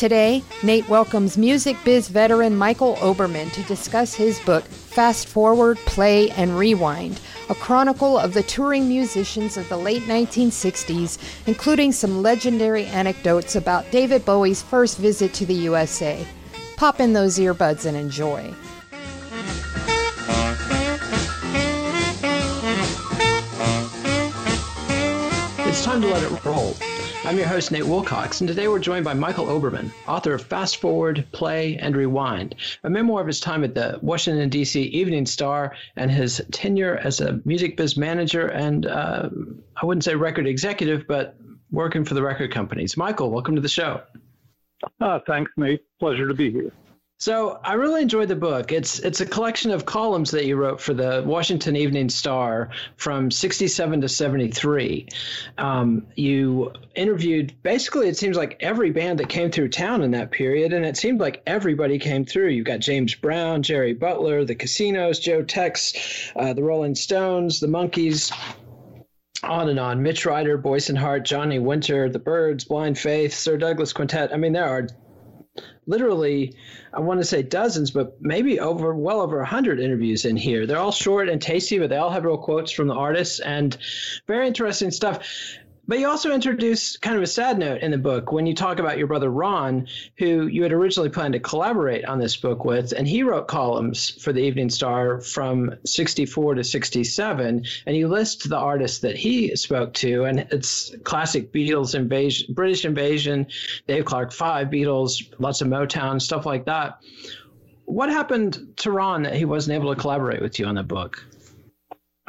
Today, Nate welcomes music biz veteran Michael Oberman to discuss his book, Fast Forward, Play, and Rewind, a chronicle of the touring musicians of the late 1960s, including some legendary anecdotes about David Bowie's first visit to the USA. Pop in those earbuds and enjoy. It's time to let it roll. I'm your host, Nate Wilcox, and today we're joined by Michael Oberman, author of Fast Forward, Play, and Rewind, a memoir of his time at the Washington, D.C. Evening Star and his tenure as a music biz manager and uh, I wouldn't say record executive, but working for the record companies. Michael, welcome to the show. Uh, thanks, Nate. Pleasure to be here. So I really enjoyed the book. It's it's a collection of columns that you wrote for the Washington Evening Star from '67 to '73. Um, you interviewed basically it seems like every band that came through town in that period, and it seemed like everybody came through. You got James Brown, Jerry Butler, the Casinos, Joe Tex, uh, the Rolling Stones, the Monkees on and on. Mitch Ryder, Boyce and Hart, Johnny Winter, The Byrds, Blind Faith, Sir Douglas Quintet. I mean, there are literally, I want to say dozens, but maybe over well over a hundred interviews in here. They're all short and tasty, but they all have real quotes from the artists and very interesting stuff. But you also introduce kind of a sad note in the book when you talk about your brother Ron, who you had originally planned to collaborate on this book with, and he wrote columns for the Evening Star from 64 to 67, and you list the artists that he spoke to, and it's classic Beatles invasion, British invasion, Dave Clark Five, Beatles, lots of Motown, stuff like that. What happened to Ron that he wasn't able to collaborate with you on the book?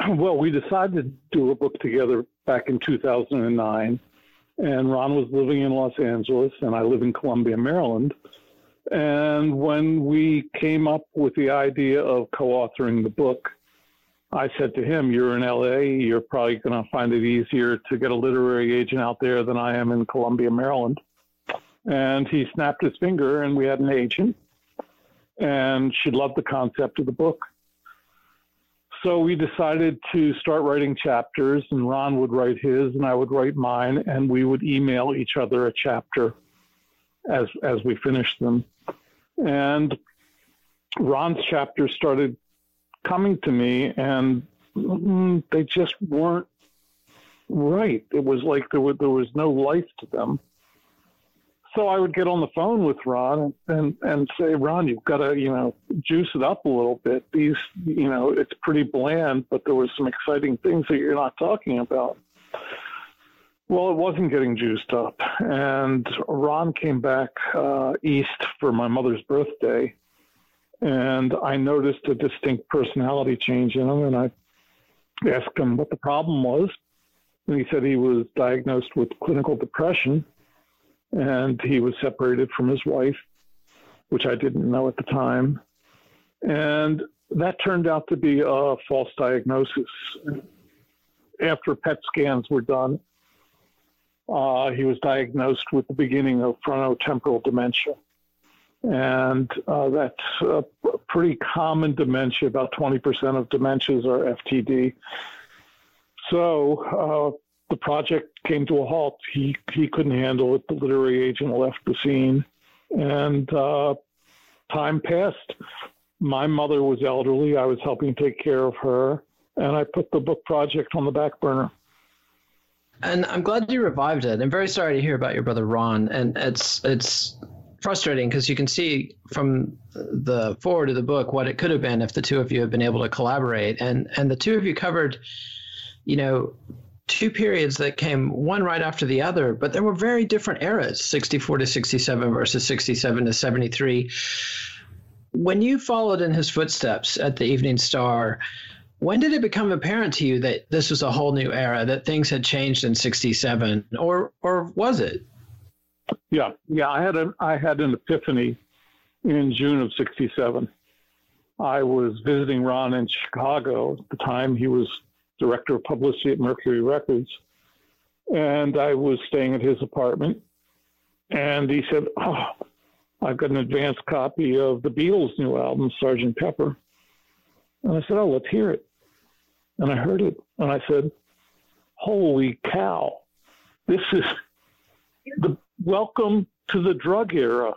Well, we decided to do a book together back in 2009. And Ron was living in Los Angeles, and I live in Columbia, Maryland. And when we came up with the idea of co authoring the book, I said to him, You're in LA, you're probably going to find it easier to get a literary agent out there than I am in Columbia, Maryland. And he snapped his finger, and we had an agent. And she loved the concept of the book so we decided to start writing chapters, and Ron would write his, and I would write mine, and we would email each other a chapter as as we finished them. And Ron's chapters started coming to me, and mm, they just weren't right. It was like there was there was no life to them so I would get on the phone with Ron and, and, say, Ron, you've got to, you know, juice it up a little bit. These, you know, it's pretty bland, but there was some exciting things that you're not talking about. Well, it wasn't getting juiced up. And Ron came back uh, east for my mother's birthday. And I noticed a distinct personality change in him. And I asked him what the problem was. And he said he was diagnosed with clinical depression and he was separated from his wife, which I didn't know at the time. And that turned out to be a false diagnosis. after PET scans were done, uh, he was diagnosed with the beginning of frontotemporal dementia. And uh, that's a pretty common dementia. About 20% of dementias are FTD. So uh, the project came to a halt. He, he couldn't handle it. The literary agent left the scene. And uh, time passed. My mother was elderly. I was helping take care of her. And I put the book project on the back burner. And I'm glad you revived it. I'm very sorry to hear about your brother Ron. And it's it's frustrating because you can see from the forward of the book what it could have been if the two of you had been able to collaborate. And and the two of you covered, you know, two periods that came one right after the other, but there were very different eras 64 to 67 versus 67 to 73. When you followed in his footsteps at the Evening Star, when did it become apparent to you that this was a whole new era, that things had changed in 67, or, or was it? Yeah, yeah, I had a, I had an epiphany in June of 67. I was visiting Ron in Chicago at the time. He was director of publicity at Mercury Records. And I was staying at his apartment. And he said, Oh, I've got an advanced copy of the Beatles' new album, Sgt. Pepper. And I said, Oh, let's hear it. And I heard it. And I said, Holy cow. This is the welcome to the drug era.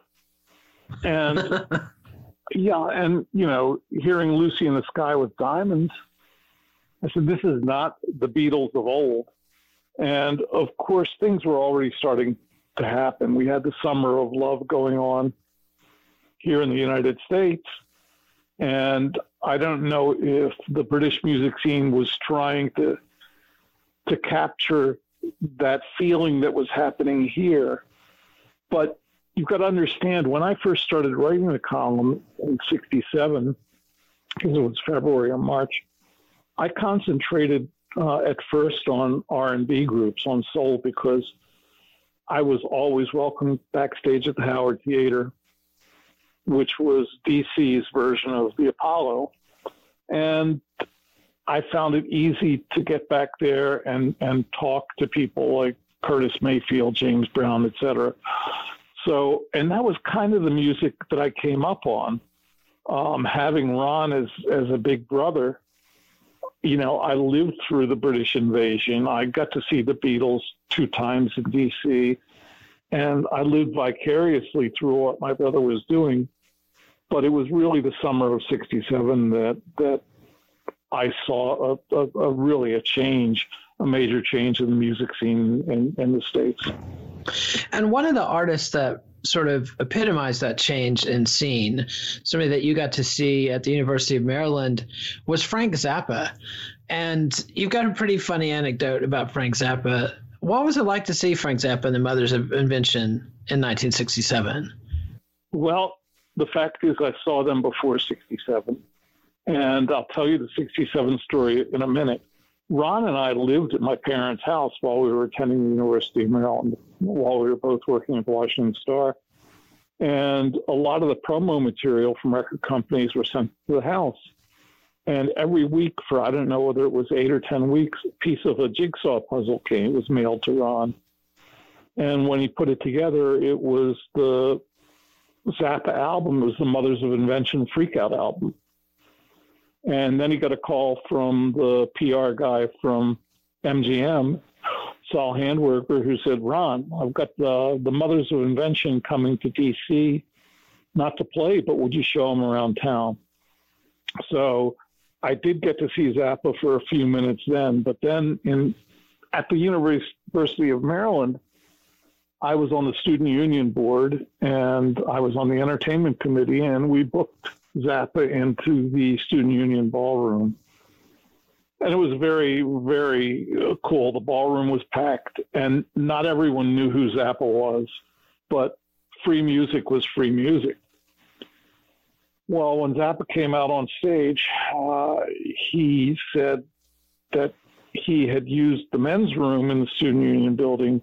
And yeah, and you know, hearing Lucy in the Sky with Diamonds I said, this is not the Beatles of old. And of course, things were already starting to happen. We had the summer of love going on here in the United States. And I don't know if the British music scene was trying to to capture that feeling that was happening here. But you've got to understand when I first started writing the column in 67, because it was February or March, I concentrated uh, at first on R&B groups, on soul, because I was always welcome backstage at the Howard Theater, which was DC's version of the Apollo. And I found it easy to get back there and, and talk to people like Curtis Mayfield, James Brown, etc. So, and that was kind of the music that I came up on. Um, having Ron as as a big brother, you know, I lived through the British invasion. I got to see the Beatles two times in D.C., and I lived vicariously through what my brother was doing. But it was really the summer of '67 that that I saw a, a, a, really a change, a major change in the music scene in, in the states. And one of the artists that sort of epitomized that change in scene, somebody that you got to see at the University of Maryland, was Frank Zappa. And you've got a pretty funny anecdote about Frank Zappa. What was it like to see Frank Zappa and the Mothers of Invention in 1967? Well, the fact is, I saw them before 67. And I'll tell you the 67 story in a minute. Ron and I lived at my parents' house while we were attending the University of Maryland, while we were both working at the Washington Star. And a lot of the promo material from record companies were sent to the house. And every week for, I don't know whether it was eight or 10 weeks, a piece of a jigsaw puzzle came, it was mailed to Ron. And when he put it together, it was the Zappa album, it was the Mothers of Invention Freakout album. And then he got a call from the PR guy from MGM, Saul Handwerker, who said, Ron, I've got the, the Mothers of Invention coming to DC, not to play, but would you show them around town? So I did get to see Zappa for a few minutes then, but then in at the University of Maryland, I was on the student union board and I was on the entertainment committee, and we booked Zappa into the student union ballroom. And it was very, very uh, cool. The ballroom was packed, and not everyone knew who Zappa was, but free music was free music. Well, when Zappa came out on stage, uh, he said that he had used the men's room in the student union building.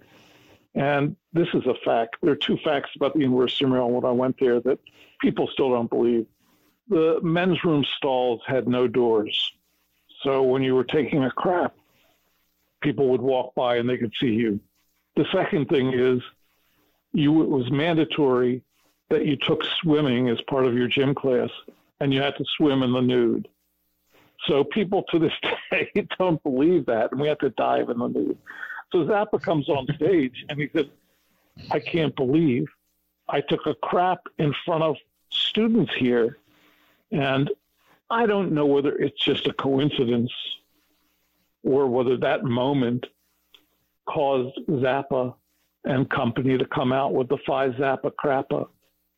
And this is a fact. There are two facts about the University of Maryland when I went there that people still don't believe the men's room stalls had no doors. So when you were taking a crap, people would walk by and they could see you. The second thing is you it was mandatory that you took swimming as part of your gym class and you had to swim in the nude. So people to this day don't believe that and we have to dive in the nude. So Zappa comes on stage and he says, I can't believe I took a crap in front of students here. And I don't know whether it's just a coincidence or whether that moment caused Zappa and company to come out with the Phi Zappa Crappa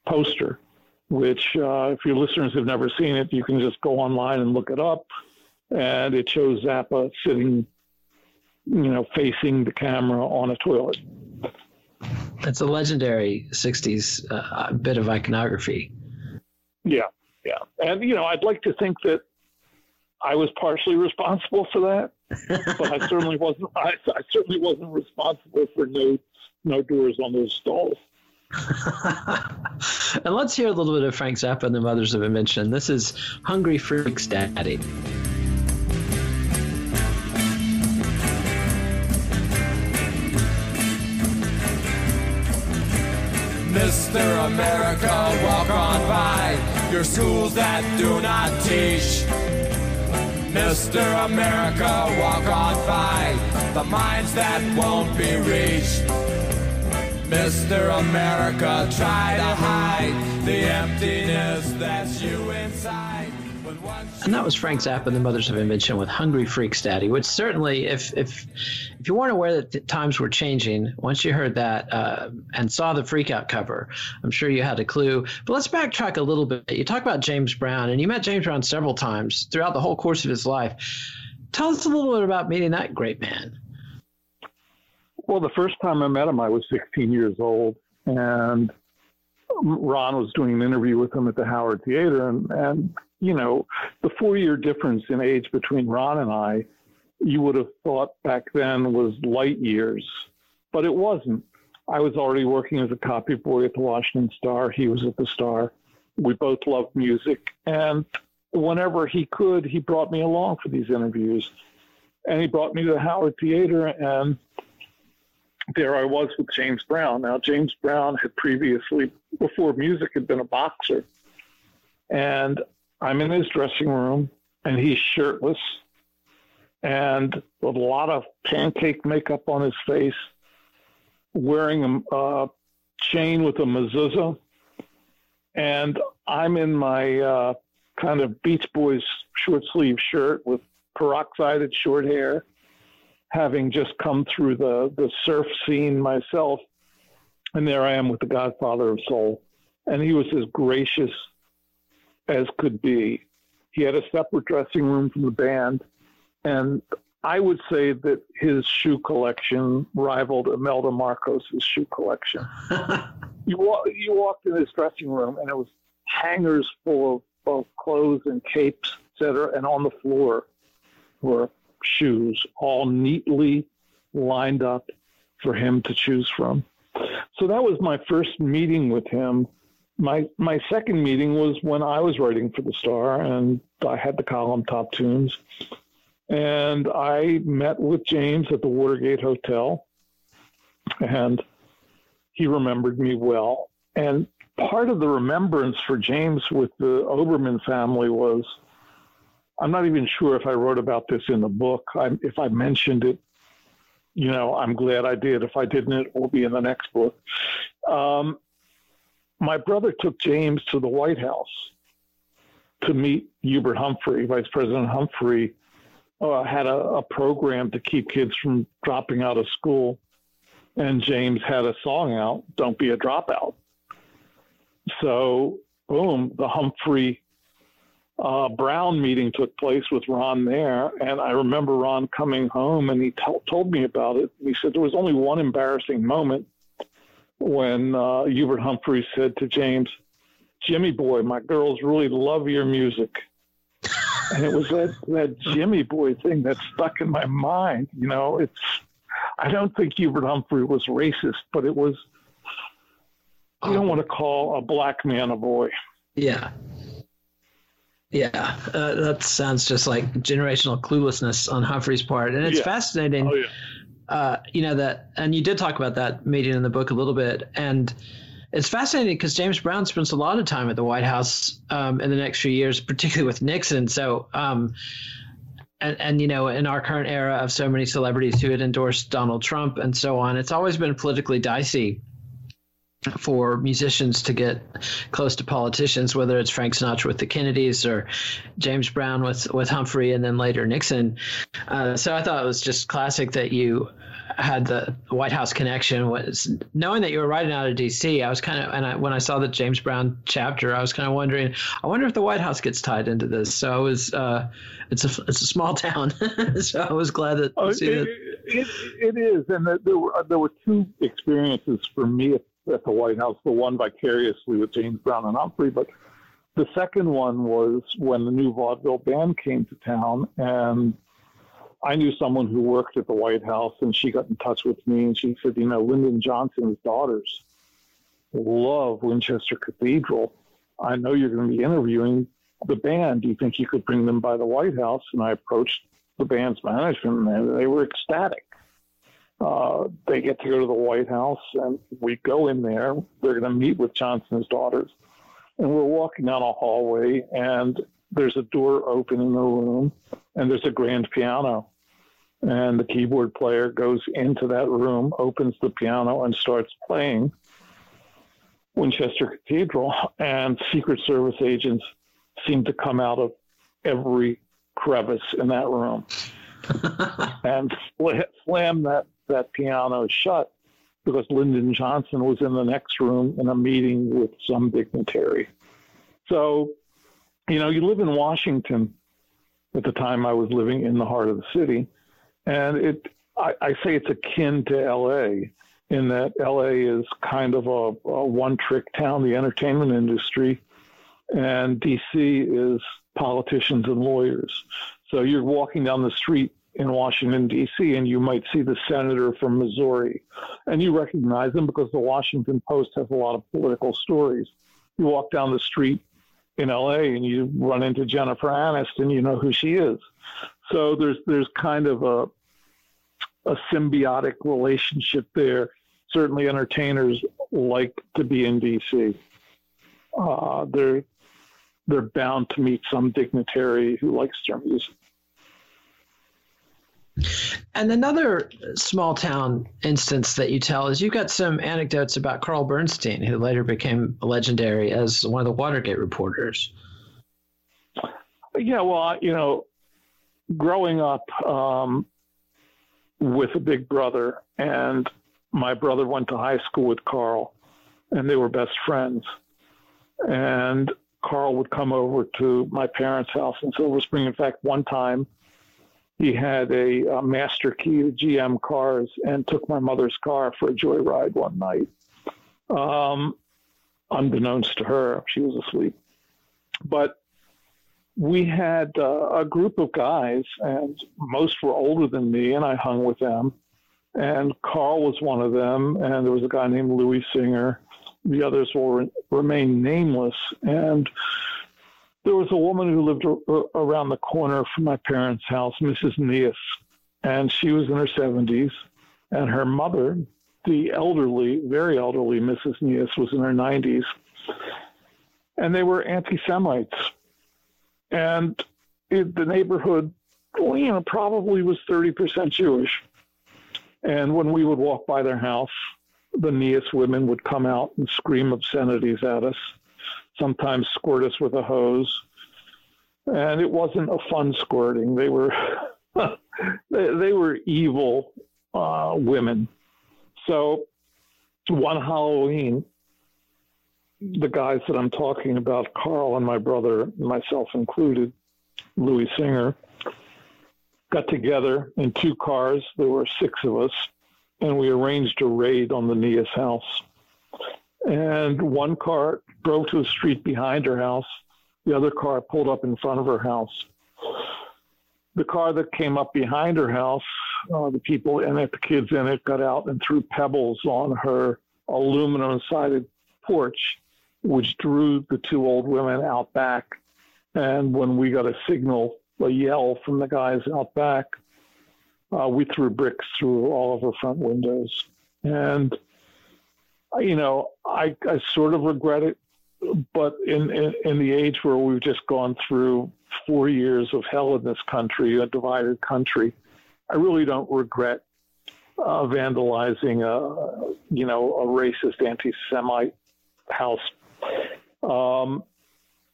poster, which, uh, if your listeners have never seen it, you can just go online and look it up. And it shows Zappa sitting, you know, facing the camera on a toilet. It's a legendary 60s uh, bit of iconography. Yeah, yeah. And, you know, I'd like to think that I was partially responsible for that, but I certainly wasn't. I, I certainly wasn't responsible for no no doors on those stalls. and let's hear a little bit of Frank Zappa and the Mothers of Invention. This is Hungry Freaks Daddy. Mr. America, walk on by your schools that do not teach. Mr. America, walk on by the minds that won't be reached. Mr. America, try to hide the emptiness that's you inside. And that was Frank Zappa and the Mothers of Invention with Hungry Freaks Daddy, which certainly, if if if you weren't aware that times were changing, once you heard that uh, and saw the Freakout cover, I'm sure you had a clue. But let's backtrack a little bit. You talk about James Brown, and you met James Brown several times throughout the whole course of his life. Tell us a little bit about meeting that great man. Well, the first time I met him, I was 16 years old, and Ron was doing an interview with him at the Howard Theater, and, and you know, the four year difference in age between Ron and I, you would have thought back then was light years, but it wasn't. I was already working as a copy boy at the Washington Star. He was at the Star. We both loved music. And whenever he could, he brought me along for these interviews. And he brought me to the Howard Theater, and there I was with James Brown. Now, James Brown had previously, before music, had been a boxer. And I'm in his dressing room and he's shirtless and with a lot of pancake makeup on his face, wearing a chain with a mezuzah. And I'm in my uh, kind of Beach Boys short sleeve shirt with peroxided short hair, having just come through the, the surf scene myself. And there I am with the Godfather of Soul. And he was as gracious as could be. He had a separate dressing room from the band, and I would say that his shoe collection rivaled Imelda Marcos's shoe collection. you, you walked in his dressing room, and it was hangers full of, of clothes and capes, etc., and on the floor were shoes, all neatly lined up for him to choose from. So that was my first meeting with him my my second meeting was when I was writing for the Star, and I had the column Top Tunes, and I met with James at the Watergate Hotel, and he remembered me well. And part of the remembrance for James with the Oberman family was, I'm not even sure if I wrote about this in the book. I, if I mentioned it, you know, I'm glad I did. If I didn't, it will be in the next book. Um, my brother took James to the White House to meet Hubert Humphrey. Vice President Humphrey uh, had a, a, program to keep kids from dropping out of school, and James had a song out, "Don't Be a Dropout." So, boom, the Humphrey uh, Brown meeting took place with Ron there, and I remember Ron coming home and he t- told me about it. He said there was only one embarrassing moment when uh, Hubert Humphrey said to James, Jimmy boy, my girls really love your music. and it was that, that Jimmy boy thing that stuck in my mind. You know, it's, I don't think Hubert Humphrey was racist, but it was, you don't want to call a black man a boy. Yeah. Yeah, uh, that sounds just like generational cluelessness on Humphrey's part, and it's Yeah. fascinating. Oh yeah. uh, you know that, and you did talk about that meeting in the book a little bit, and it's fascinating because James Brown spends a lot of time at the White House um, in the next few years, particularly with Nixon. So, um, and and you know, in our current era of so many celebrities who had endorsed Donald Trump and so on, it's always been politically dicey for musicians to get close to politicians, whether it's Frank Sinatra with the Kennedys or James Brown with with Humphrey, and then later Nixon. Uh, so I thought it was just classic that you had the White House connection. Was knowing that you were writing out of D.C. I was kind of, and I, when I saw the James Brown chapter, I was kind of wondering, I wonder if the White House gets tied into this. So I was, uh, it's a it's a small town, so I was glad that. Oh, to see that- it, it, it is, and there were there were two experiences for me at, the White House. The one vicariously with James Brown and Humphrey, but the second one was when the new vaudeville band came to town, and I knew someone who worked at the White House, and she got in touch with me, and she said, you know, Lyndon Johnson's daughters love Winchester Cathedral. I know you're going to be interviewing the band. Do you think you could bring them by the White House? And I approached the band's management, and they were ecstatic. Uh, they get to go to the White House, and we go in there. They're going to meet with Johnson's daughters, and we're walking down a hallway, and there's a door open in the room, and there's a grand piano. And the keyboard player goes into that room, opens the piano, and starts playing Winchester Cathedral. And Secret Service agents seem to come out of every crevice in that room and sla- slam that, that piano shut because Lyndon Johnson was in the next room in a meeting with some dignitary. So, you know, you live in Washington at the time I was living in the heart of the city. And it, I, I say it's akin to LA in that LA is kind of a, a one trick town, the entertainment industry, and DC is politicians and lawyers. So you're walking down the street in Washington, D.C., and you might see the senator from Missouri, and you recognize them because the Washington Post has a lot of political stories. You walk down the street in L.A. and you run into Jennifer Aniston, and you know who she is. So there's there's kind of a a symbiotic relationship there. Certainly, entertainers like to be in D.C. Uh, they're they're bound to meet some dignitary who likes their music. And another small town instance that you tell is you've got some anecdotes about Carl Bernstein, who later became legendary as one of the Watergate reporters. Yeah, well, you know, growing up um, with a big brother, and my brother went to high school with Carl, and they were best friends. And Carl would come over to my parents' house in Silver Spring. In fact, one time he had a, a master key to GM cars and took my mother's car for a joyride one night. Um, unbeknownst to her, she was asleep. But we had uh, a group of guys, and most were older than me, and I hung with them. And Carl was one of them, and there was a guy named Louis Singer. The others will re- remain nameless. And there was a woman who lived around the corner from my parents' house, Mrs. Neas, and she was in her 70s. And her mother, the elderly, very elderly Mrs. Neas, was in her 90s. And they were anti Semites. And it, the neighborhood, well, you know, probably was 30% Jewish. And when we would walk by their house, the Neas women would come out and scream obscenities at us, sometimes squirt us with a hose. And it wasn't a fun squirting. They were they, they were evil uh, women. So one Halloween, the guys that I'm talking about, Carl and my brother, myself included, Louis Singer, got together in two cars. There were six of us, and we arranged a raid on the Nia's house. And one car drove to a street behind her house. The other car pulled up in front of her house. The car that came up behind her house, uh, the people in it, the kids in it, got out and threw pebbles on her aluminum sided porch, which drew the two old women out back. And when we got a signal, a yell from the guys out back, uh, we threw bricks through all of her front windows. And, you know, I, I sort of regret it, but in, in, in the age where we've just gone through four years of hell in this country, a divided country, I really don't regret uh, vandalizing a, you know, a racist anti-Semite house. Um,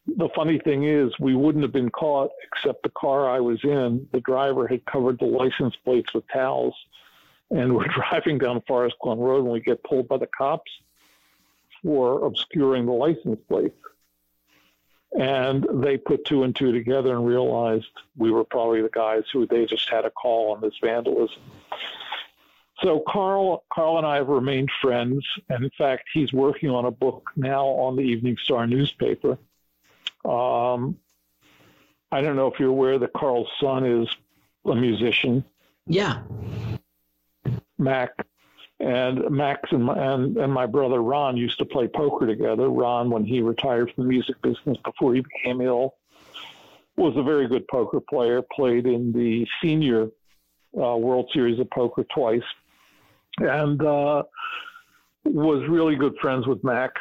the funny thing is, we wouldn't have been caught except the car I was in. The driver had covered the license plates with towels, and we're driving down Forest Glen Road, and we get pulled by the cops for obscuring the license plate. And they put two and two together and realized we were probably the guys who they just had a call on this vandalism. So Carl, Carl and I have remained friends, and in fact, he's working on a book now on the Evening Star newspaper. Um, I don't know if you're aware that Carl's son is a musician. Yeah. Mac, and Max and my, and, and my brother Ron used to play poker together. Ron, when he retired from the music business before he became ill, was a very good poker player. Played in the senior uh, World Series of Poker twice, and uh, was really good friends with Max.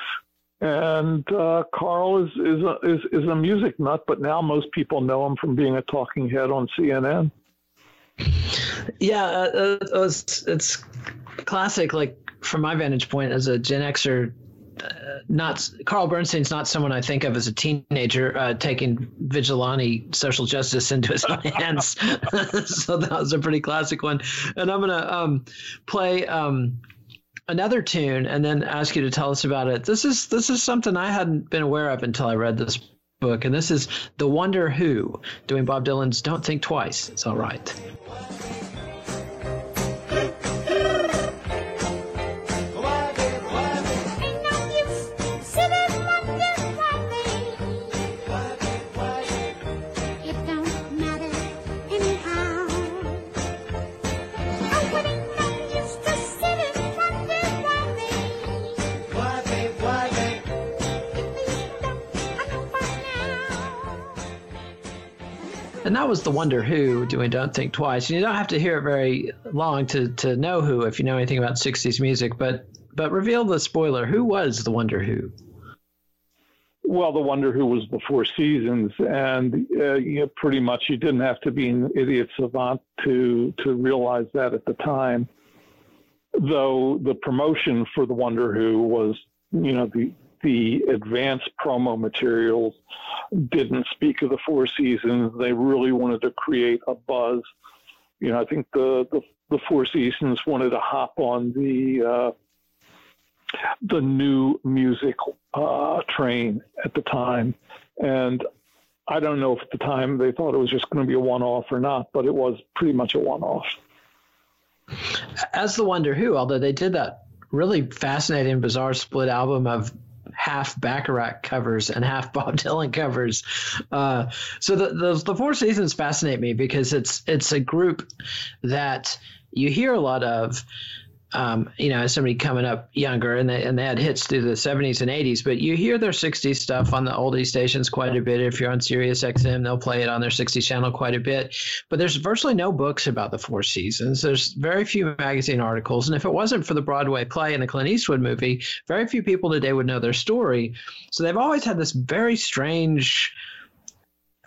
And uh, Carl is is a, is is a music nut, but now most people know him from being a talking head on CNN. Yeah, uh, uh, it's, it's classic. Like from my vantage point as a Gen Xer, uh, not Carl Bernstein's not someone I think of as a teenager uh, taking vigilante social justice into his hands. so that was a pretty classic one. And I'm gonna um, play um, another tune and then ask you to tell us about it. This is this is something I hadn't been aware of until I read this book, and this is The Wonder Who, doing Bob Dylan's Don't Think Twice. It's all right. And that was the Wonder Who doing Don't Think Twice. And you don't have to hear it very long to, to know who if you know anything about 60s music, but but reveal the spoiler. Who was the Wonder Who? Well, the Wonder Who was the Four Seasons, and uh, you know, pretty much you didn't have to be an idiot savant to to realize that at the time. Though the promotion for the Wonder Who was, you know, the the advanced promo materials didn't speak of the Four Seasons. They really wanted to create a buzz. You know, I think the the, the Four Seasons wanted to hop on the uh, the new music uh, train at the time, and I don't know if at the time they thought it was just going to be a one-off or not, but it was pretty much a one-off. As the Wonder Who, although they did that really fascinating, bizarre split album of half Bacharach covers and half Bob Dylan covers. Uh, so the, the, the Four Seasons fascinate me because it's it's a group that you hear a lot of. Um, you know, as somebody coming up younger, and they and they had hits through the '70s and '80s, but you hear their '60s stuff on the oldie stations quite a bit. If you're on Sirius XM, they'll play it on their '60s channel quite a bit. But there's virtually no books about the Four Seasons. There's very few magazine articles, and if it wasn't for the Broadway play and the Clint Eastwood movie, very few people today would know their story. So they've always had this very strange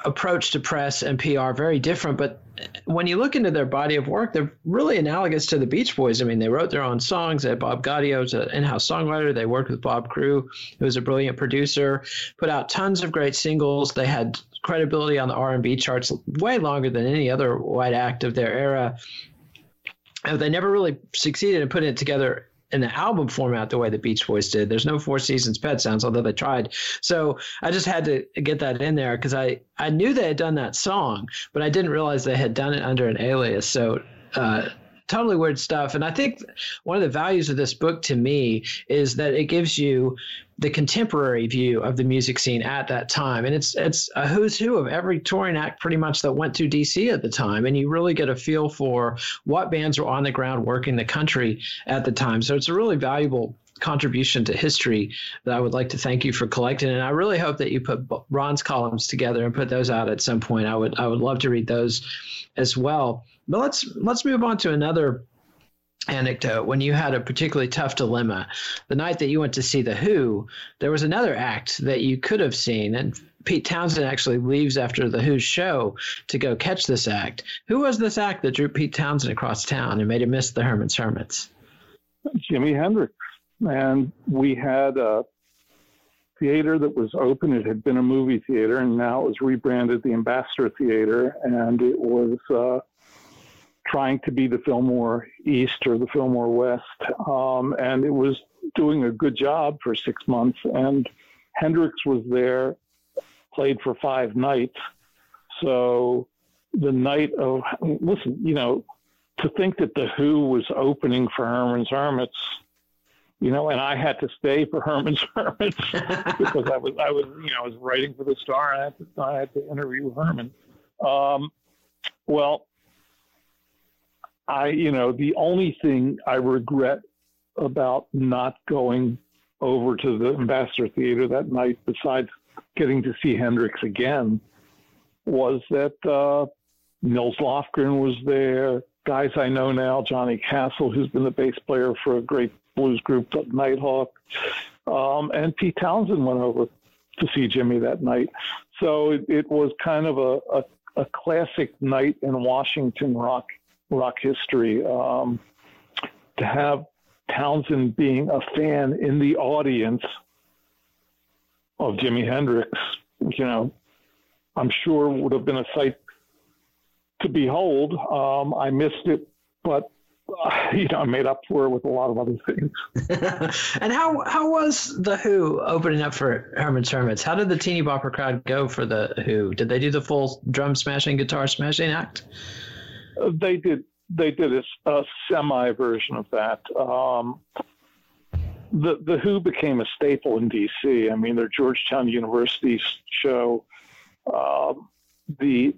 approach to press and PR very different. But when you look into their body of work, they're really analogous to the Beach Boys. I mean, they wrote their own songs. They had Bob Gaudio was an in-house songwriter. They worked with Bob Crewe, who was a brilliant producer. Put out tons of great singles. They had credibility on the R&B charts way longer than any other white act of their era. Uh, they never really succeeded in putting it together in the album format the way the Beach Boys did. There's no Four Seasons Pet Sounds, although they tried. So I just had to get that in there because I, I knew they had done that song, but I didn't realize they had done it under an alias. So uh, totally weird stuff. And I think one of the values of this book to me is that it gives you the contemporary view of the music scene at that time. And it's it's a who's who of every touring act pretty much that went to DC at the time. And you really get a feel for what bands were on the ground working the country at the time. So it's a really valuable contribution to history that I would like to thank you for collecting. And I really hope that you put Ron's columns together and put those out at some point. I would I would love to read those as well. But let's let's move on to another anecdote when you had a particularly tough dilemma the night that you went to see the who there was another act that you could have seen and pete townshend actually leaves after the who's show to go catch this act. Who was this act that drew pete townshend across town and made him miss the herman's hermits? Jimi hendrix. And we had a theater that was open. It had been a movie theater and now it was rebranded the ambassador theater and it was uh, trying to be the Fillmore East or the Fillmore West. Um, and it was doing a good job for six months. And Hendrix was there, played for five nights. So the night of, listen, you know, to think that The Who was opening for Herman's Hermits, you know, and I had to stay for Herman's Hermits because I was, I was, you know, I was writing for the Star. I had to, I had to interview Herman. Um, well, I, you know, the only thing I regret about not going over to the Ambassador Theater that night, besides getting to see Hendrix again, was that uh, Nils Lofgren was there. Guys I know now, Johnny Castle, who's been the bass player for a great blues group, Nighthawk, um, and Pete Townshend went over to see Jimi that night. So it, it was kind of a, a, a classic night in Washington rock rock history. Um, to have Townshend being a fan in the audience of Jimi Hendrix, you know, I'm sure would have been a sight to behold. Um, I missed it, but uh, you know, I made up for it with a lot of other things. and how how was the Who opening up for Herman's Hermits? How did the teeny bopper crowd go for the Who? Did they do the full drum smashing, guitar smashing act? They did they did a, a semi version of that. Um, the the Who became a staple in D.C. I mean, their Georgetown University show. Uh, the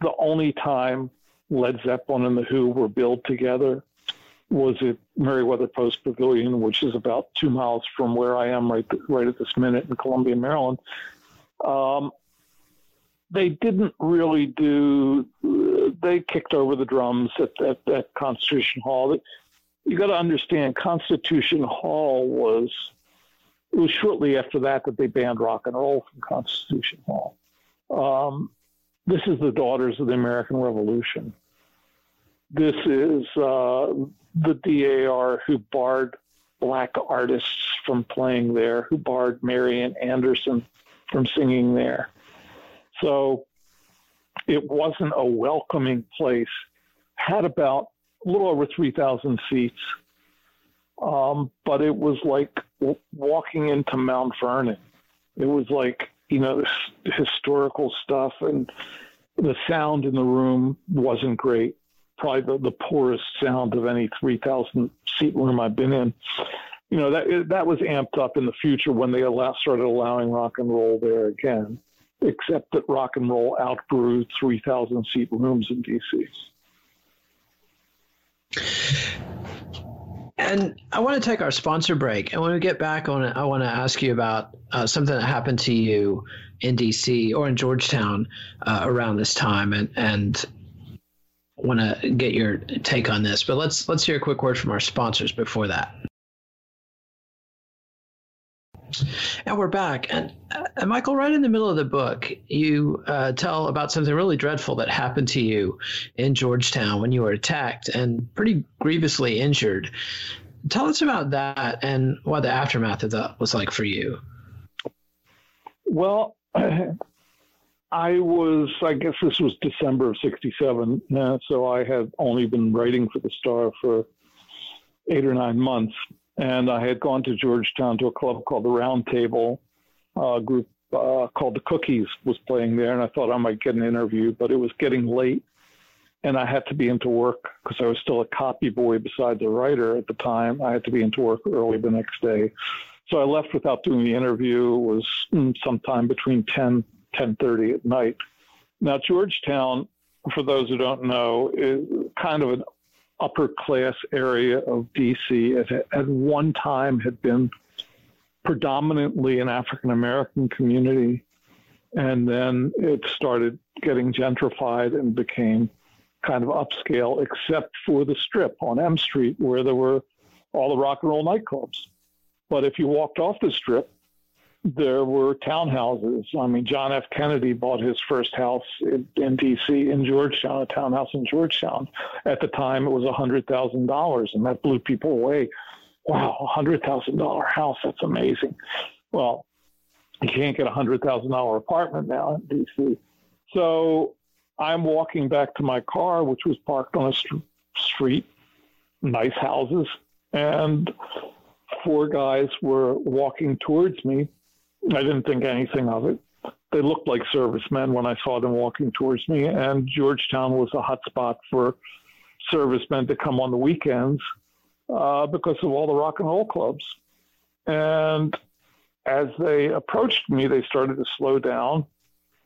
the only time Led Zeppelin and the Who were billed together was at Merriweather Post Pavilion, which is about two miles from where I am right right at this minute in Columbia, Maryland. Um, they didn't really do. They kicked over the drums at, at, at Constitution Hall. You got to understand, Constitution Hall was. It was shortly after that that they banned rock and roll from Constitution Hall. Um, this is the Daughters of the American Revolution. This is uh, the DAR who barred black artists from playing there, who barred Marian Anderson from singing there. So it wasn't a welcoming place. Had about a little over 3,000 seats, um, but it was like w- walking into Mount Vernon. It was like, you know, this historical stuff, and the sound in the room wasn't great. Probably the, the poorest sound of any 3,000 seat room I've been in. You know, that, that was amped up in the future when they allow, started allowing rock and roll there again except that rock and roll outgrew 3,000 seat rooms in DC. And I want to take our sponsor break. And when we get back on it, I want to ask you about uh, something that happened to you in DC or in Georgetown uh, around this time, and and want to get your take on this. But let's let's hear a quick word from our sponsors before that. And we're back. And, uh, Michael, right in the middle of the book, you uh, tell about something really dreadful that happened to you in Georgetown when you were attacked and pretty grievously injured. Tell us about that and what the aftermath of that was like for you. Well, I was, I guess this was December of 67. Uh, so I had only been writing for the Star for eight or nine months and I had gone to Georgetown to a club called the Round Table. Uh, group uh, called the Cookies was playing there, and I thought I might get an interview, but it was getting late, and I had to be into work because I was still a copy boy besides a writer at the time. I had to be into work early the next day, So I left without doing the interview. It was mm, sometime between 10, 10.30 at night. Now, Georgetown, for those who don't know, is kind of an upper class area of D.C. It at one time had been predominantly an African American community, and then it started getting gentrified and became kind of upscale, except for the strip on M Street where there were all the rock and roll nightclubs. But if you walked off the strip, there were townhouses. I mean, John F. Kennedy bought his first house in, in D.C. in Georgetown, a townhouse in Georgetown. At the time, it was $100,000, and that blew people away. Wow, a $100,000 house, that's amazing. Well, you can't get a $100,000 apartment now in D.C. So I'm walking back to my car, which was parked on a st- street, nice houses, and four guys were walking towards me I didn't think anything of it. They looked like servicemen when I saw them walking towards me, and Georgetown was a hot spot for servicemen to come on the weekends uh, because of all the rock and roll clubs. And as they approached me, they started to slow down.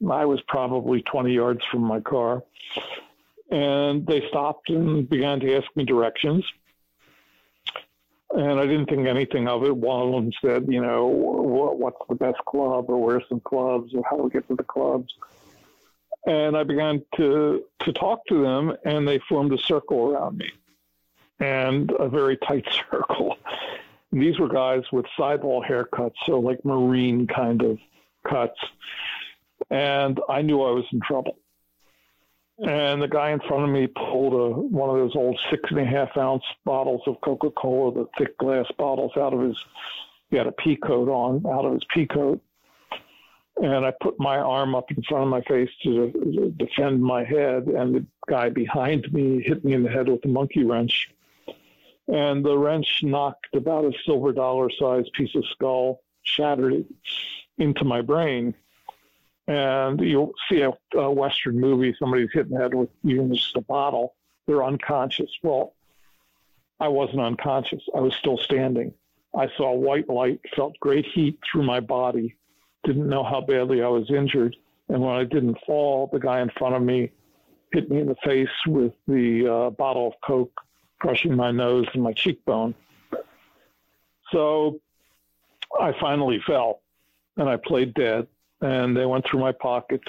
I was probably 20 yards from my car. And they stopped and began to ask me directions and I didn't think anything of it. One of them said, you know, what's the best club, or where's some clubs, or how do we get to the clubs? And I began to to talk to them, and they formed a circle around me, and a very tight circle. These were guys with sidewall haircuts, so like marine kind of cuts, and I knew I was in trouble and the guy in front of me pulled a one of those old six and a half ounce bottles of Coca Cola, the thick glass bottles, out of his. He had a pea coat on, out of his pea coat, and I put my arm up in front of my face to defend my head, and the guy behind me hit me in the head with a monkey wrench, and the wrench knocked about a silver dollar sized piece of skull, shattered it into my brain and you'll see a, a Western movie, somebody's hitting the head with even just a bottle, they're unconscious. Well, I wasn't unconscious. I was still standing. I saw white light, felt great heat through my body, didn't know how badly I was injured. And when I didn't fall, the guy in front of me hit me in the face with the uh, bottle of Coke, crushing my nose and my cheekbone. So I finally fell and I played dead and they went through my pockets,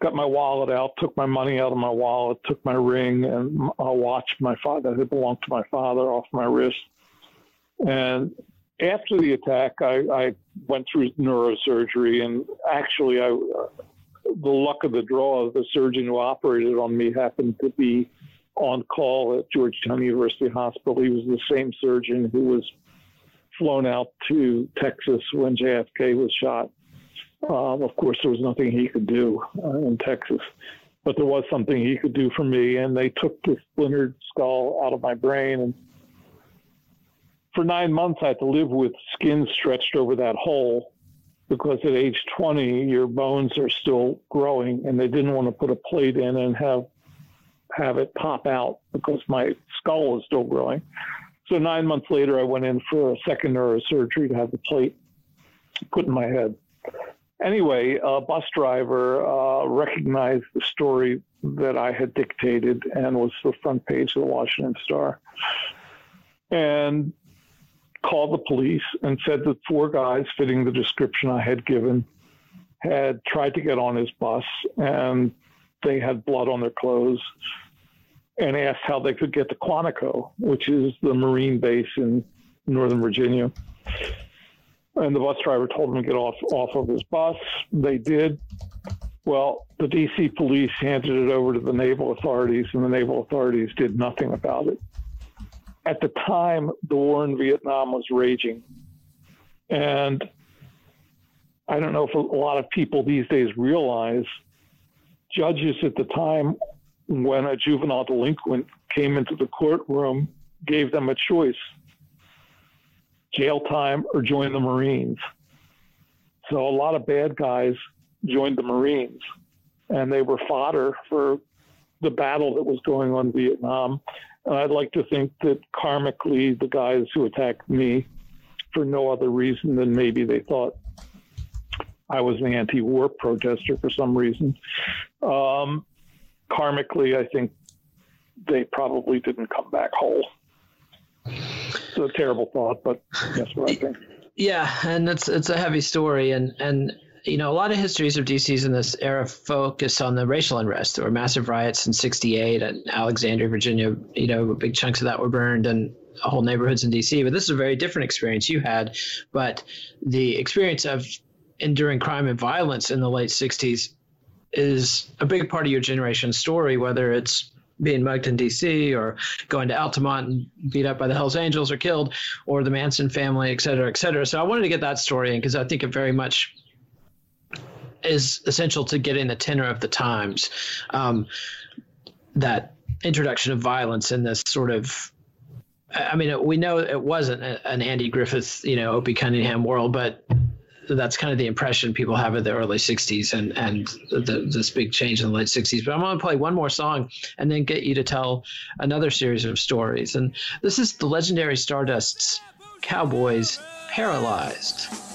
got my wallet out, took my money out of my wallet, took my ring and a watch my father that belonged to my father off my wrist. And after the attack, I, I went through neurosurgery, and actually, I the luck of the draw, the surgeon who operated on me happened to be on call at Georgetown University Hospital. He was the same surgeon who was flown out to Texas when JFK was shot. Um, of course, there was nothing he could do uh, in Texas, but there was something he could do for me. And they took the splintered skull out of my brain. And for nine months, I had to live with skin stretched over that hole because at age 20, your bones are still growing, and they didn't want to put a plate in and have have it pop out because my skull is still growing. So nine months later, I went in for a second neurosurgery to have the plate put in my head anyway, a bus driver uh, recognized the story that I had dictated and was the front page of the Washington Star, and called the police and said that four guys fitting the description I had given had tried to get on his bus and they had blood on their clothes and asked how they could get to Quantico, which is the Marine base in Northern Virginia. And the bus driver told them to get off off of his bus. They did. Well, the DC police handed it over to the naval authorities, and the naval authorities did nothing about it. At the time, the war in Vietnam was raging. And I don't know if a lot of people these days realize judges at the time, when a juvenile delinquent came into the courtroom, gave them a choice jail time or join the Marines. So a lot of bad guys joined the Marines, and they were fodder for the battle that was going on in Vietnam. And I'd like to think that karmically, the guys who attacked me for no other reason than maybe they thought I was an anti-war protester for some reason. Um, karmically, I think they probably didn't come back whole. It's a terrible thought, but that's what I think. Yeah, and it's it's a heavy story, and and you know a lot of histories of DCs in this era focus on the racial unrest. There were massive riots in '68 and Alexandria, Virginia. You know, big chunks of that were burned, and whole neighborhoods in DC. But this is a very different experience you had. But the experience of enduring crime and violence in the late '60s is a big part of your generation's story, whether it's being mugged in DC or going to Altamont and beat up by the Hells Angels or killed, or the Manson family, et cetera, et cetera. So I wanted to get that story in because I think it very much is essential to getting the tenor of the times. Um, that introduction of violence in this sort of I mean, we know it wasn't an Andy Griffith, you know, Opie Cunningham world, but that's kind of the impression people have of the early 60s and and the, this big change in the late 60s but i'm going to play one more song and then get you to tell another series of stories. And this is the legendary stardust's cowboys paralyzed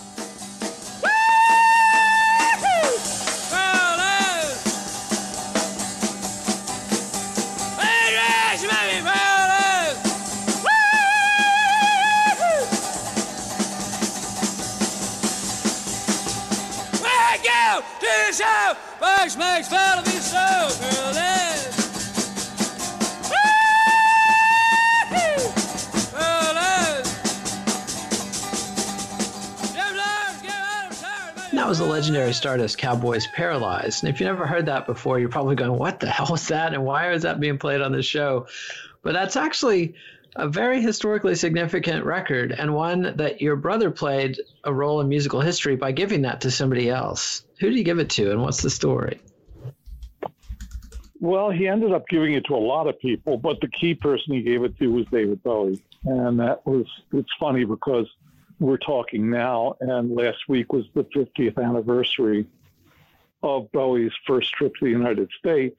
Bugs makes fun of so, girl. That was the legendary Stardust Cowboys Paralyzed. And if you never heard that before, you're probably going, What the hell was that? And why is that being played on this show? But that's actually a very historically significant record and one that your brother played a role in musical history by giving that to somebody else. Who did he give it to, and what's the story? Well, he ended up giving it to a lot of people, but the key person he gave it to was David Bowie. And that was, it's funny because we're talking now, and last week was the 50th anniversary of Bowie's first trip to the United States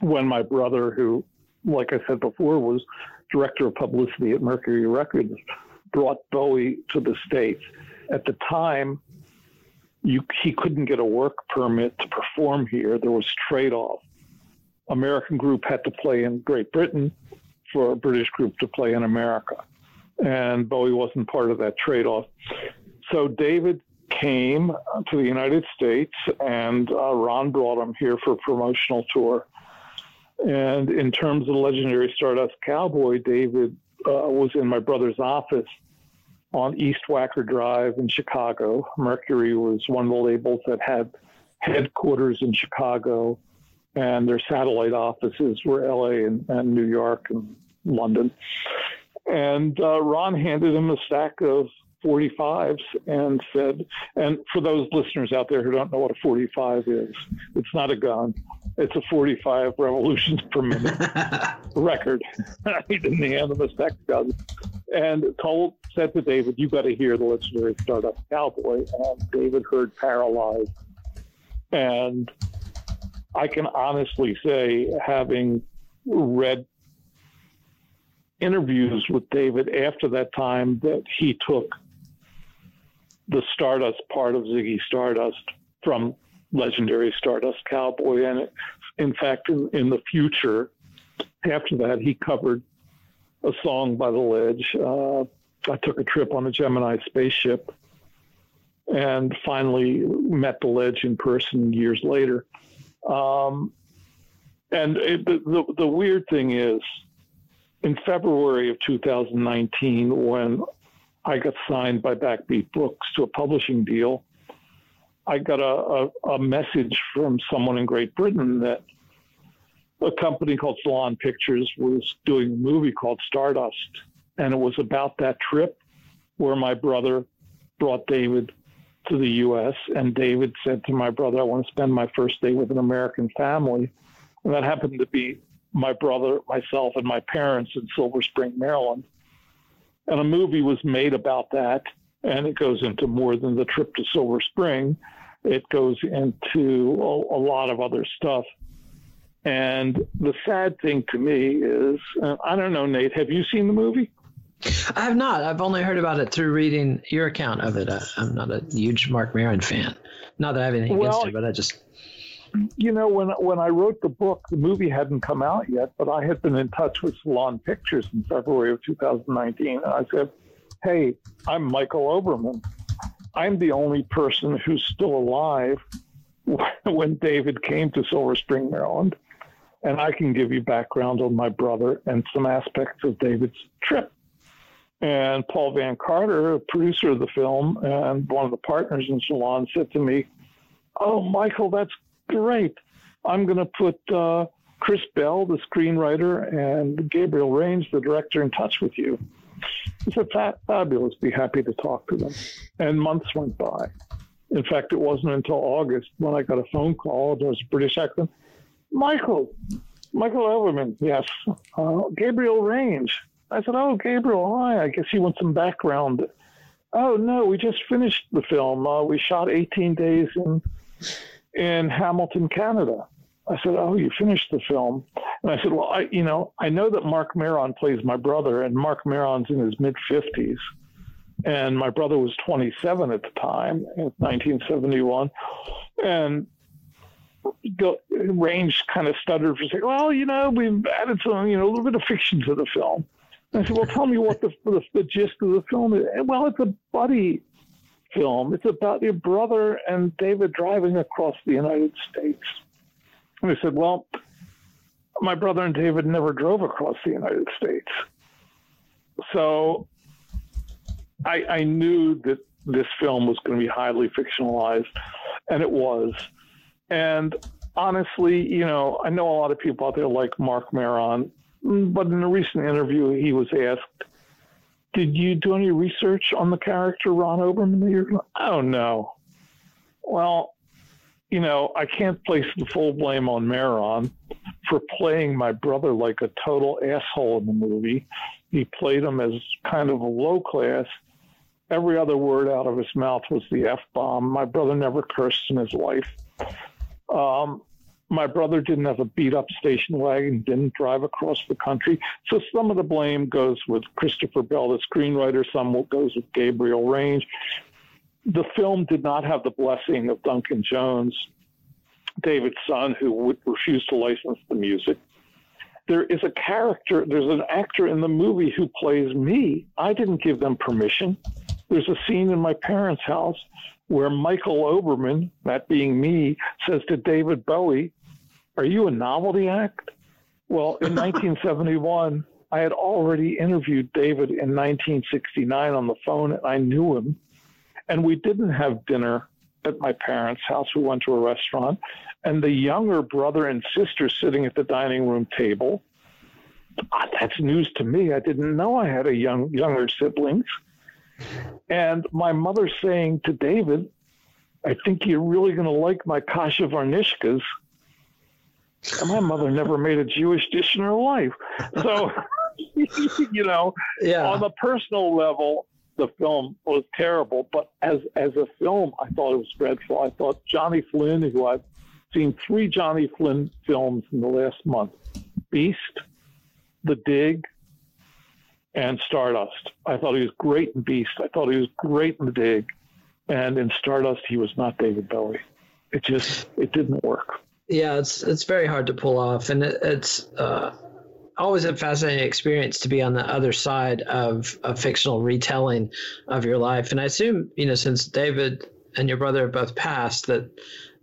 when my brother, who, like I said before, was director of publicity at Mercury Records, brought Bowie to the States. At the time, you, he couldn't get a work permit to perform here. There was trade off. American group had to play in Great Britain for a British group to play in America. And Bowie wasn't part of that trade off. So David came to the United States, and uh, Ron brought him here for a promotional tour. And in terms of legendary Stardust Cowboy, David uh, was in my brother's office on East Wacker Drive in Chicago. Mercury was one of the labels that had headquarters in Chicago, and their satellite offices were LA and, and New York and London. And uh, Ron handed him a stack of 45s and said, and for those listeners out there who don't know what a 45 is, it's not a gun. It's a 45 revolutions per minute record. he didn't hand him a stack of guns. And Cole said to David, You've got to hear the legendary Stardust Cowboy. And David heard Paralyzed. And I can honestly say, having read interviews with David after that time, that he took the Stardust part of Ziggy Stardust from legendary Stardust Cowboy. And in fact, in, in the future, after that, he covered a song by The Ledge. Uh, I took a trip on a Gemini spaceship and finally met The Ledge in person years later. Um, and it, the, the, weird thing is, in February of 2019, when I got signed by Backbeat Books to a publishing deal, I got a, a, a, message from someone in Great Britain that a company called Salon Pictures was doing a movie called Stardust. And it was about that trip where my brother brought David to the US. And David said to my brother, I want to spend my first day with an American family. And that happened to be my brother, myself, and my parents in Silver Spring, Maryland. And a movie was made about that. And it goes into more than the trip to Silver Spring, it goes into a, a lot of other stuff. And the sad thing to me is, uh, I don't know, Nate, have you seen the movie? I have not. I've only heard about it through reading your account of it. I, am not a huge Marc Maron fan. Not that I have anything well, against it, but I just. You know, when when I wrote the book, the movie hadn't come out yet, but I had been in touch with Salon Pictures in February of 2019, and I said, "Hey, I'm Michael Oberman. I'm the only person who's still alive when David came to Silver Spring, Maryland, and I can give you background on my brother and some aspects of David's trip." And Paul Van Carter, a producer of the film and one of the partners in Salon, said to me, Oh, Michael, that's great. I'm going to put uh, Chris Bell, the screenwriter, and Gabriel Range, the director, in touch with you. He said, Fabulous, be happy to talk to them. And months went by. In fact, it wasn't until August when I got a phone call. There was a British accent. Michael, Michael Oberman, yes. Uh, Gabriel Range. I said, "Oh, Gabriel, hi. I guess you want some background." Oh no, we just finished the film. Uh, we shot 18 days in in Hamilton, Canada. I said, "Oh, you finished the film?" And I said, "Well, I, you know, I know that Marc Maron plays my brother, and Marc Maron's in his mid 50s, and my brother was 27 at the time, in 1971, and." Go, range kind of stuttered for a second. Well, you know, we've added some, you know, a little bit of fiction to the film. I said, well, tell me what the, the, the gist of the film is. Well, it's a buddy film. It's about your brother and David driving across the United States. And I said, well, my brother and David never drove across the United States. So I, I knew that this film was going to be highly fictionalized, and it was. And honestly, you know, I know a lot of people out there like Marc Maron, but in a recent interview, he was asked, "Did you do any research on the character Ron Oberman?" Oh no. Well, you know, I can't place the full blame on Maron for playing my brother like a total asshole in the movie. He played him as kind of a low class. Every other word out of his mouth was the f bomb. My brother never cursed in his life. Um, my brother didn't have a beat up station wagon, didn't drive across the country. So some of the blame goes with Christopher Bell, the screenwriter, some goes with Gabriel Range. The film did not have the blessing of Duncan Jones, David's son, who would refuse to license the music. There is a character, there's an actor in the movie who plays me. I didn't give them permission. There's a scene in my parents' house where Michael Oberman, that being me, says to David Bowie, Are you a novelty act? Well, in 1971, I had already interviewed David in 1969 on the phone, and I knew him. And we didn't have dinner at my parents' house. We went to a restaurant, and the younger brother and sister sitting at the dining room table. Ah, that's news to me. I didn't know I had a young younger siblings. And my mother saying to David, I think you're really going to like my kasha varnishkas. And my mother never made a Jewish dish in her life. So, you know, yeah. on the personal level, the film was terrible. But as, as a film, I thought it was dreadful. I thought Johnny Flynn, who I've seen three Johnny Flynn films in the last month Beast, The Dig, and Stardust. I thought he was great in Beast. I thought he was great in The Dig. And in Stardust, he was not David Bowie. It just it didn't work. Yeah, it's it's very hard to pull off, and it, it's uh, always a fascinating experience to be on the other side of a fictional retelling of your life. And I assume you know since David and your brother both passed that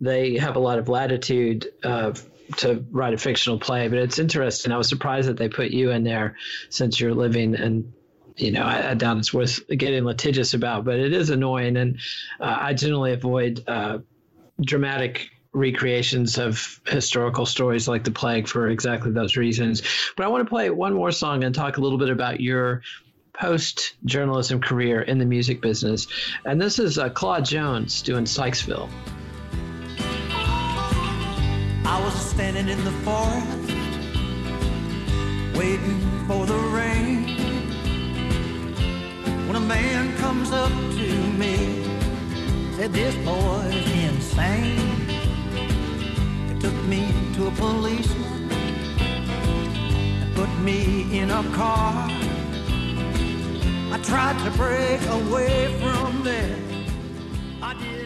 they have a lot of latitude uh, to write a fictional play, but it's interesting. I was surprised that they put you in there since you're living and you know, I, I, doubt it's worth getting litigious about, but it is annoying. And uh, I generally avoid uh, dramatic recreations of historical stories like the plague for exactly those reasons. But I want to play one more song and talk a little bit about your post journalism career in the music business. And this is uh, Claude Jones doing Sykesville. I was standing in the forest, waiting for the rain. When a man comes up to me, said, This boy's insane. He took me to a policeman and put me in a car. I tried to break away from there. I get.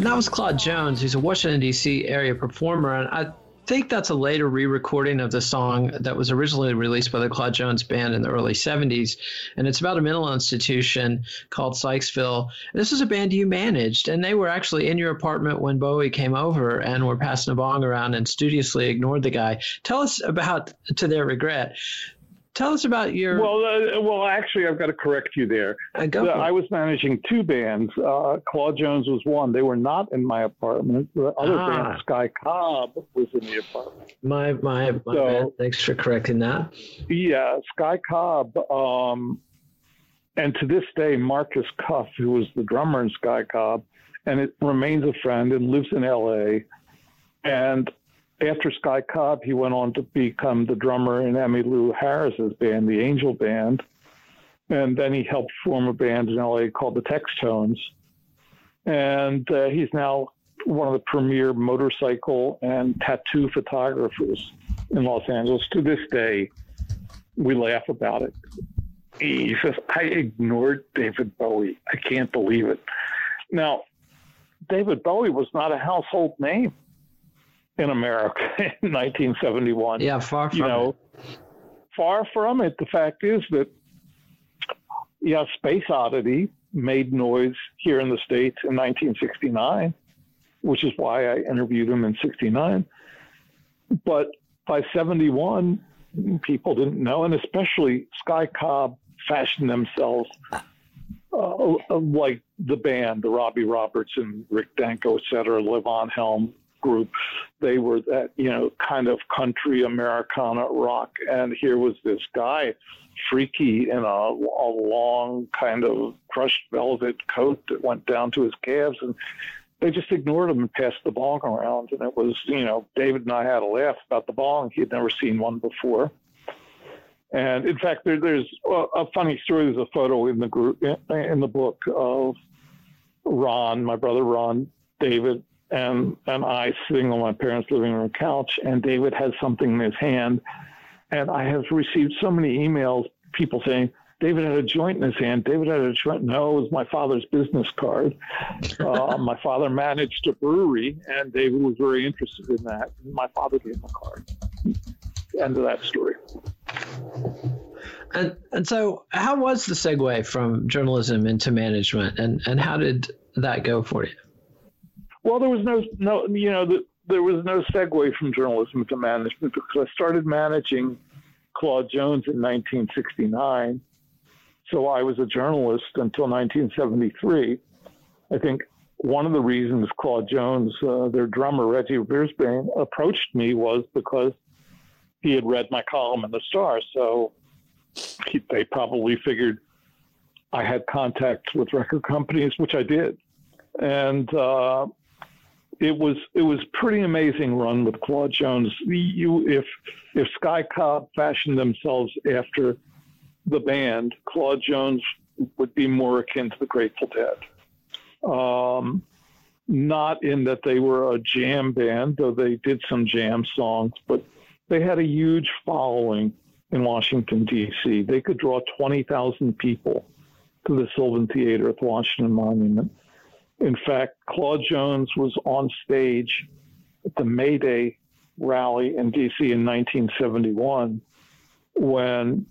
And that was Claude Jones. He's a Washington, D.C. area performer. And I think that's a later re recording of the song that was originally released by the Claude Jones Band in the early 70s. And it's about a mental institution called Sykesville. This is a band you managed, and they were actually in your apartment when Bowie came over and were passing a bong around and studiously ignored the guy. Tell us about, to their regret, Tell us about your. Well, uh, well, actually, I've got to correct you there. Uh, go The- I was managing two bands. Uh, Claude Jones was one. They were not in my apartment. The other Ah. band, Sky Cobb, was in the apartment. my my, my So- bad. Thanks for correcting that. Yeah, Sky Cobb. Um, and to this day, Marcus Cuff, who was the drummer in Sky Cobb, and it remains a friend and lives in L.A. And after Sky Cobb, he went on to become the drummer in Emmylou Harris's band, the Angel Band. And then he helped form a band in LA called the Textones. And uh, he's now one of the premier motorcycle and tattoo photographers in Los Angeles. To this day, we laugh about it. He says, I ignored David Bowie. I can't believe it. Now, David Bowie was not a household name in America in 1971 Yeah, far from you know, far from it. The fact is that, yeah, Space Oddity made noise here in the States in 1969, which is why I interviewed him in 69. But by 71, people didn't know, and especially Sky Cobb fashioned themselves uh, like the band, the Robbie Robertson, Rick Danko, et cetera, Levon Helm group. They were that, you know, kind of country Americana rock. And here was this guy, freaky in a, a long kind of crushed velvet coat that went down to his calves. And they just ignored him and passed the bong around. And it was, you know, David and I had a laugh about the bong. He had never seen one before. And in fact, there, there's a, a funny story. There's a photo in the group in the book of Ron, my brother Ron, David, and and I sitting on my parents' living room couch, and David has something in his hand, and I have received so many emails, people saying. David had a joint in his hand. David had a joint. No, it was my father's business card. Uh, my father managed a brewery, and David was very interested in that. My father gave him a card. End of that story. And and so, how was the segue from journalism into management, and and how did that go for you? Well, there was no no you know the, there was no segue from journalism to management because I started managing Claude Jones in 1969. So I was a journalist until 1973. I think one of the reasons Claude Jones, uh, their drummer Reggie Brisbane, approached me was because he had read my column in the Star. So he, they probably figured I had contacts with record companies, which I did, and uh, it was it was pretty amazing run with Claude Jones. You if if Sky Cobb fashioned themselves after the band, Claude Jones would be more akin to the Grateful Dead. Um, not in that they were a jam band, though they did some jam songs, but they had a huge following in Washington, D.C. They could draw 20,000 people to the Sylvan Theater at the Washington Monument. In fact, Claude Jones was on stage at the May Day rally in D.C. in 1971 when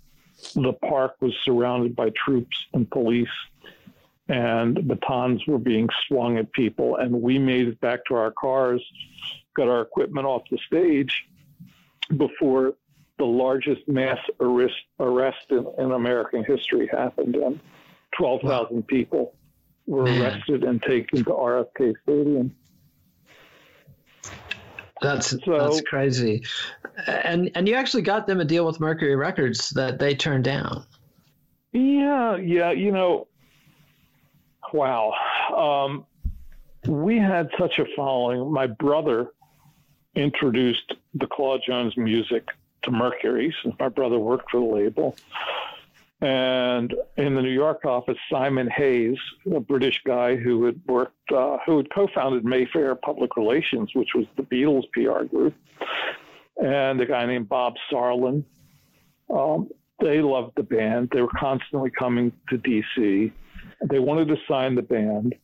the park was surrounded by troops and police and batons were being swung at people. And we made it back to our cars, got our equipment off the stage before the largest mass arrest, arrest in, in American history happened. And 12,000 people were Man. arrested and taken to RFK Stadium. That's So- that's crazy. And and you actually got them a deal with Mercury Records that they turned down. Yeah, yeah, you know, wow. Um, we had such a following. My brother introduced the Claude Jones music to Mercury since my brother worked for the label. And in the New York office, Simon Hayes, a British guy who had worked, uh, who had co-founded Mayfair Public Relations, which was the Beatles PR group, and a guy named Bob Sarlin, um, they loved the band. They were constantly coming to DC. They wanted to sign the band,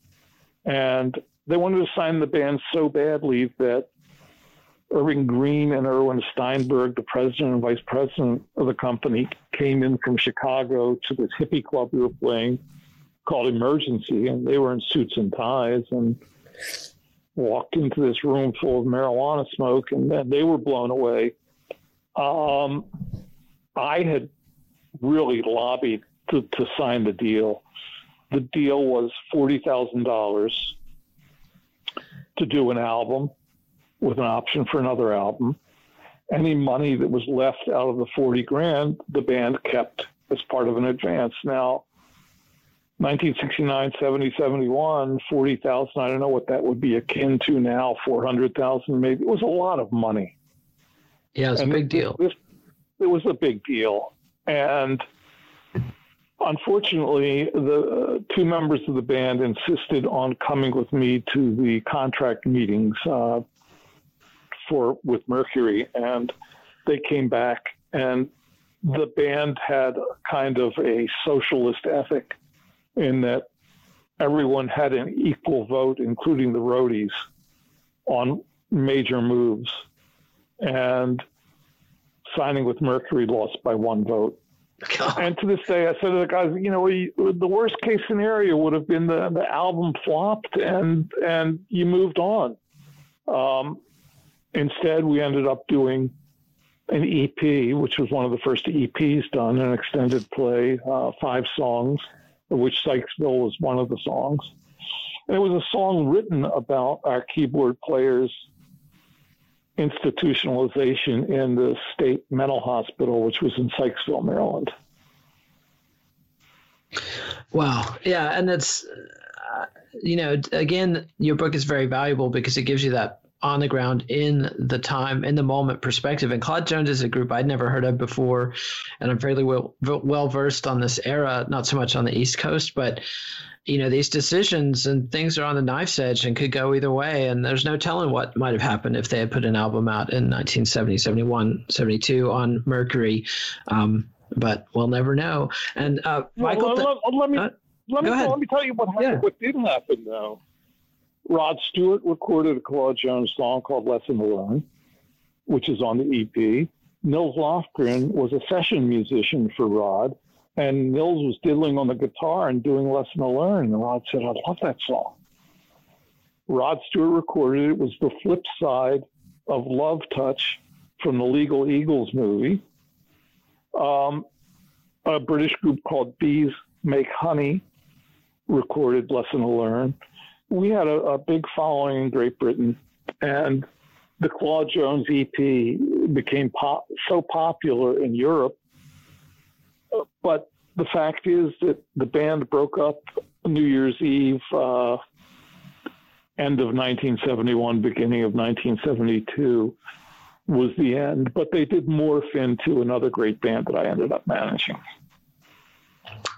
and they wanted to sign the band so badly that Irving Green and Irwin Steinberg, the president and vice president of the company, came in from Chicago to this hippie club we were playing called Emergency, and they were in suits and ties and walked into this room full of marijuana smoke, and then they were blown away. Um, I had really lobbied to, to sign the deal. The deal was forty thousand dollars to do an album with an option for another album. Any money that was left out of the 40 grand, the band kept as part of an advance. Now, 1969, 70, 71, 40,000, I don't know what that would be akin to now, 400,000 maybe. It was a lot of money. Yeah, it it's a big deal. This, it was a big deal. And unfortunately, the uh, two members of the band insisted on coming with me to the contract meetings uh, for with Mercury, and they came back, and the band had kind of a socialist ethic in that everyone had an equal vote, including the roadies, on major moves, and signing with Mercury lost by one vote. God. And to this day, I said to the guys, you know, we, the worst case scenario would have been the, the album flopped and and you moved on. Um, instead, we ended up doing an EP, which was one of the first EPs done, an extended play, uh, five songs, of which Sykesville was one of the songs. And it was a song written about our keyboard players' institutionalization in the state mental hospital, which was in Sykesville, Maryland. Wow. Yeah. And that's, uh, you know, again, your book is very valuable because it gives you that on the ground in the time in the moment perspective. And claude jones is a group i'd never heard of before and i'm fairly well well versed on this era not so much on the east coast but you know these decisions and things are on the knife's edge and could go either way. And there's no telling what might have happened if they had put an album out in 1970 71 72 on mercury. Um, but we'll never know. And uh, michael well, let, let, me uh, let me let me tell you what happened, yeah. what did happen though rod stewart recorded a claude jones song called lesson to learn which is on the ep nils lofgren was a session musician for rod and Nils was diddling on the guitar and doing Lesson to Learn. And Rod said, I love that song. Rod Stewart recorded it. It was the flip side of Love Touch from the Legal Eagles movie. Um, a British group called Bees Make Honey recorded Lesson to Learn. We had a, a big following in Great Britain, and the Claude Jones EP became pop, so popular in Europe but the fact is that the band broke up New Year's Eve, uh, end of 1971, beginning of 1972 was the end. But they did morph into another great band that I ended up managing.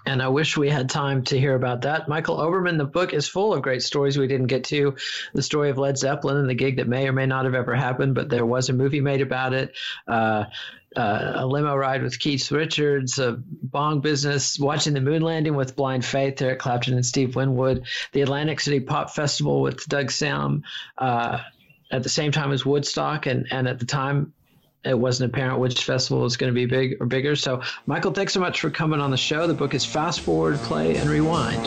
And I wish we had time to hear about that. Michael Oberman, the book is full of great stories we didn't get to. The story of Led Zeppelin and the gig that may or may not have ever happened, but there was a movie made about it. Uh, uh, a limo ride with Keith Richards, a bong business, watching the moon landing with Blind Faith, Eric Clapton and Steve Winwood, the Atlantic City Pop Festival with Doug Sahm. uh, at the same time as Woodstock, and and at the time it wasn't apparent which festival was going to be big or bigger. So, Michael, thanks so much for coming on the show. The book is Fast Forward, Play, and Rewind.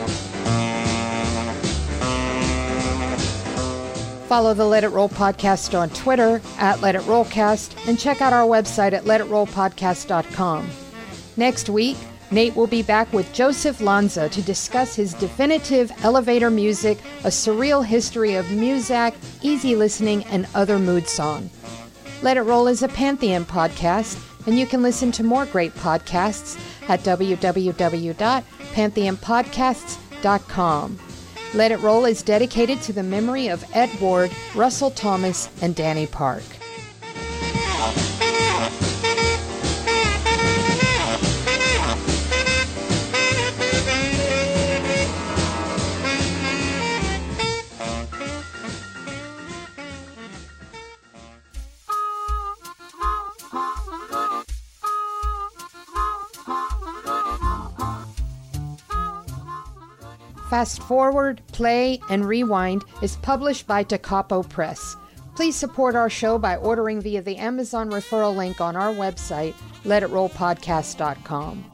Follow the Let It Roll podcast on Twitter at Let It Rollcast and check out our website at letitrollpodcast.com. Next week, Nate will be back with Joseph Lanza to discuss his definitive elevator music, a surreal history of Muzak, easy listening, and other mood song. Let It Roll is a Pantheon podcast, and you can listen to more great podcasts at www.pantheonpodcasts.com. Let It Roll is dedicated to the memory of Ed Ward, Russell Thomas, and Danny Park. Fast Forward, Play, and Rewind is published by Takapo Press. Please support our show by ordering via the Amazon referral link on our website, letitrollpodcast.com.